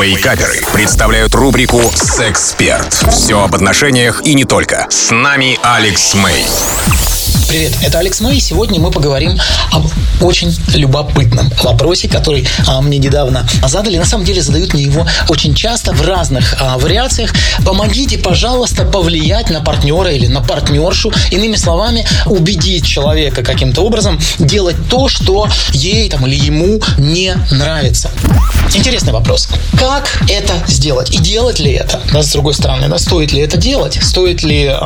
Вейкаперы представляют рубрику «Сексперт». Все об отношениях и не только. С нами Алекс Мэй. Привет, это Алекс Мэй. Сегодня мы поговорим об очень любопытном вопросе, который а, мне недавно задали. На самом деле задают мне его очень часто в разных а, вариациях. Помогите, пожалуйста, повлиять на партнера или на партнершу. Иными словами, убедить человека каким-то образом делать то, что ей там, или ему не нравится. Интересный вопрос. Как это сделать? И делать ли это? Да, с другой стороны, да, стоит ли это делать? Стоит ли э,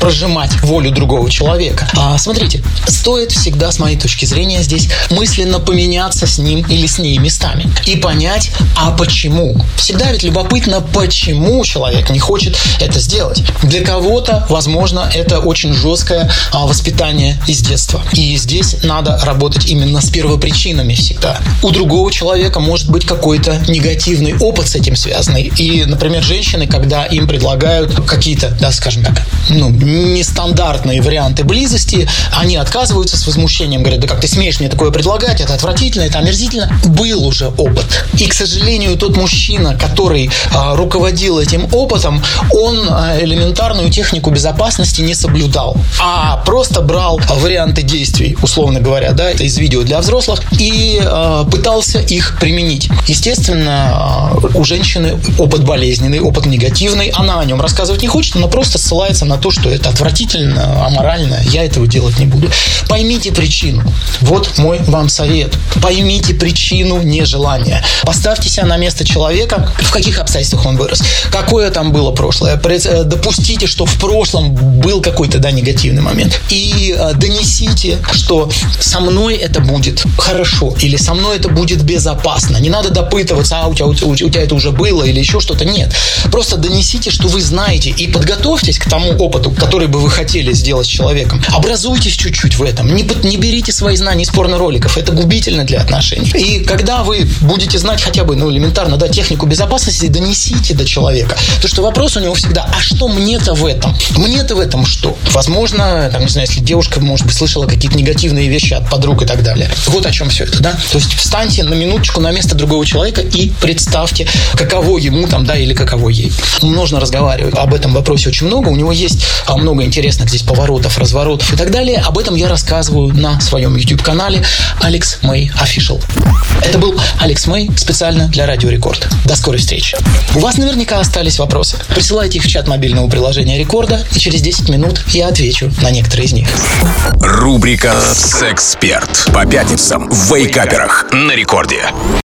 прожимать волю другого человека? А, смотрите, стоит всегда, с моей точки зрения, здесь мысленно поменяться с ним или с ней местами и понять, а почему. Всегда ведь любопытно, почему человек не хочет это сделать. Для кого-то, возможно, это очень жесткое а, воспитание из детства. И здесь надо работать именно с первопричинами всегда. У другого человека может быть какой-то негативный опыт с этим связанный. И, например, женщины, когда им предлагают какие-то, да, скажем так, ну, нестандартные варианты близости, они отказываются с возмущением, говорят, да как ты смеешь мне такое предлагать, это отвратительно, это омерзительно. Был уже опыт. И, к сожалению, тот мужчина, который а, руководил этим опытом, он а, элементарную технику безопасности не соблюдал, а просто брал варианты действий, условно говоря, да, это из видео для взрослых, и а, пытался их применить. Естественно, а, у женщины опыт болезненный, опыт негативный, она о нем рассказывать не хочет, но просто ссылается на то, что это отвратительно, аморально, я этого делать не буду. Поймите причину. Вот мой вам совет. Поймите причину нежелания. Поставьте себя на место человека, в каких обстоятельствах он вырос, какое там было прошлое. Э, допустите, что в прошлом был какой-то да, негативный момент. И э, донесите, что со мной это будет хорошо или со мной это будет безопасно. Не надо допытываться, а у тебя, у, у тебя это уже было или еще что-то. Нет. Просто донесите, что вы знаете и подготовьтесь к тому опыту, который бы вы хотели сделать с человеком. Образуйтесь чуть-чуть в этом. Не, не берите свои знания из порно-роликов. Это губительно для отношений. И когда вы будете знать хотя бы, ну, элементарно, да, технику безопасности, донесите до человека. Потому что вопрос у него всегда, а что мне-то в этом? Мне-то в этом что? Возможно, там, не знаю, если девушка, может быть, слышала какие-то негативные вещи от подруг и так далее. Вот о чем все это, да? То есть встаньте на минуточку на место другого человека и представьте, каково ему там, да, или каково ей. Нужно разговаривать об этом вопросе очень много. У него есть а, много интересных здесь поворотов, разворотов и так далее. Об этом я рассказываю на своем YouTube-канале Алекс Мэй Official. Это был Алекс Мэй специально для Радио Рекорд. До скорой встречи. У вас наверняка остались вопросы. Присылайте их в чат мобильного приложения Рекорда, и через 10 минут я отвечу на некоторые из них. Рубрика «Сексперт» по пятницам в Вейкаперах на Рекорде.